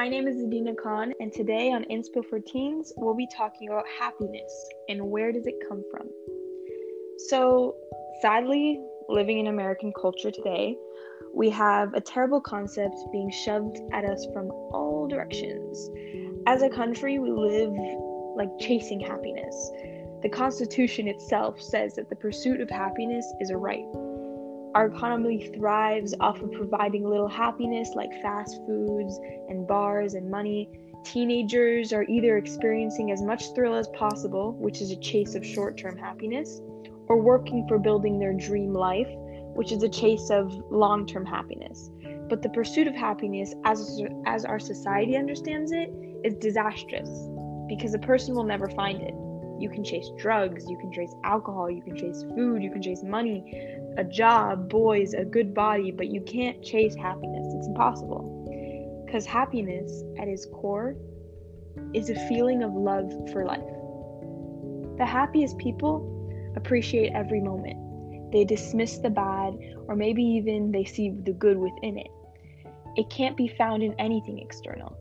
My name is Adina Khan, and today on Inspo for Teens, we'll be talking about happiness and where does it come from. So, sadly, living in American culture today, we have a terrible concept being shoved at us from all directions. As a country, we live like chasing happiness. The Constitution itself says that the pursuit of happiness is a right. Our economy thrives off of providing little happiness like fast foods and bars and money. Teenagers are either experiencing as much thrill as possible, which is a chase of short term happiness, or working for building their dream life, which is a chase of long term happiness. But the pursuit of happiness, as, as our society understands it, is disastrous because a person will never find it. You can chase drugs, you can chase alcohol, you can chase food, you can chase money, a job, boys, a good body, but you can't chase happiness. It's impossible. Because happiness, at its core, is a feeling of love for life. The happiest people appreciate every moment. They dismiss the bad, or maybe even they see the good within it. It can't be found in anything external.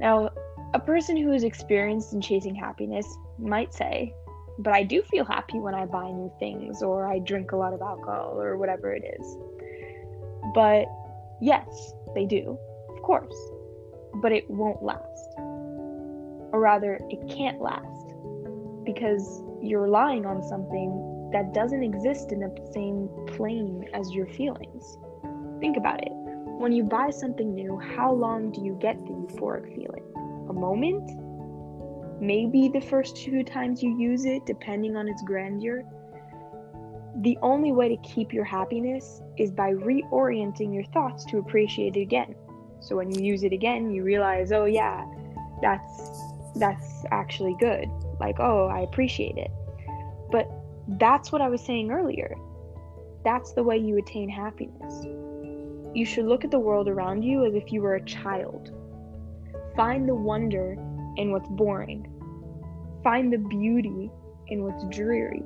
Now, a person who is experienced in chasing happiness might say, but I do feel happy when I buy new things or I drink a lot of alcohol or whatever it is. But yes, they do, of course. But it won't last. Or rather, it can't last because you're relying on something that doesn't exist in the same plane as your feelings. Think about it. When you buy something new, how long do you get the euphoric feeling? A moment? Maybe the first two times you use it, depending on its grandeur. The only way to keep your happiness is by reorienting your thoughts to appreciate it again. So when you use it again, you realize, oh yeah, that's that's actually good. Like, oh, I appreciate it. But that's what I was saying earlier. That's the way you attain happiness. You should look at the world around you as if you were a child. Find the wonder in what's boring. Find the beauty in what's dreary.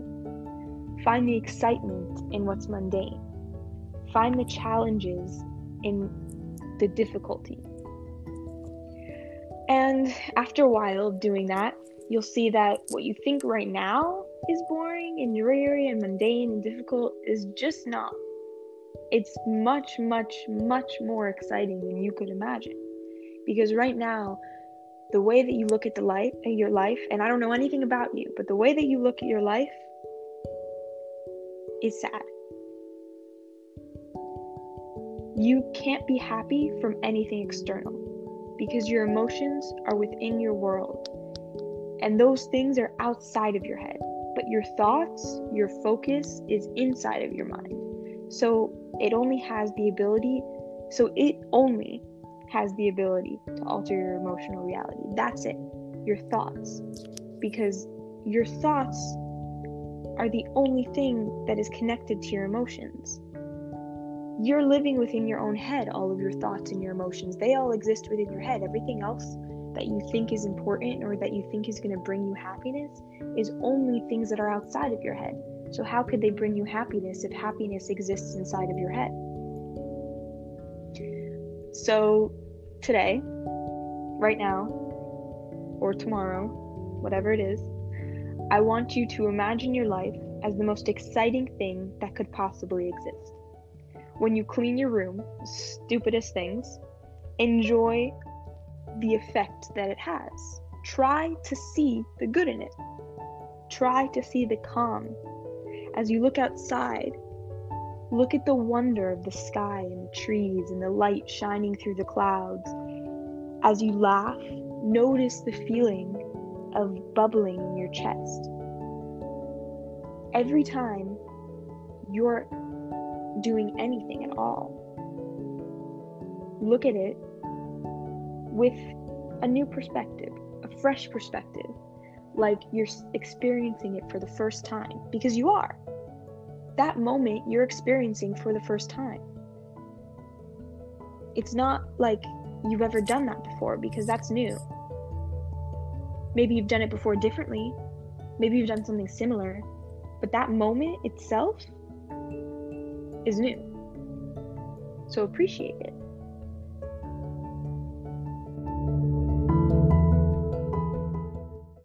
Find the excitement in what's mundane. Find the challenges in the difficulty. And after a while of doing that, you'll see that what you think right now is boring and dreary and mundane and difficult is just not. It's much, much, much more exciting than you could imagine. Because right now, the way that you look at the life at your life and i don't know anything about you but the way that you look at your life is sad. You can't be happy from anything external because your emotions are within your world and those things are outside of your head but your thoughts your focus is inside of your mind. So it only has the ability so it only has the ability to alter your emotional reality. That's it. Your thoughts. Because your thoughts are the only thing that is connected to your emotions. You're living within your own head, all of your thoughts and your emotions. They all exist within your head. Everything else that you think is important or that you think is going to bring you happiness is only things that are outside of your head. So, how could they bring you happiness if happiness exists inside of your head? So, today, right now, or tomorrow, whatever it is, I want you to imagine your life as the most exciting thing that could possibly exist. When you clean your room, stupidest things, enjoy the effect that it has. Try to see the good in it. Try to see the calm. As you look outside, Look at the wonder of the sky and the trees and the light shining through the clouds. As you laugh, notice the feeling of bubbling in your chest. Every time you're doing anything at all, look at it with a new perspective, a fresh perspective, like you're experiencing it for the first time, because you are that moment you're experiencing for the first time. It's not like you've ever done that before because that's new. Maybe you've done it before differently. Maybe you've done something similar. But that moment itself is new. So appreciate it.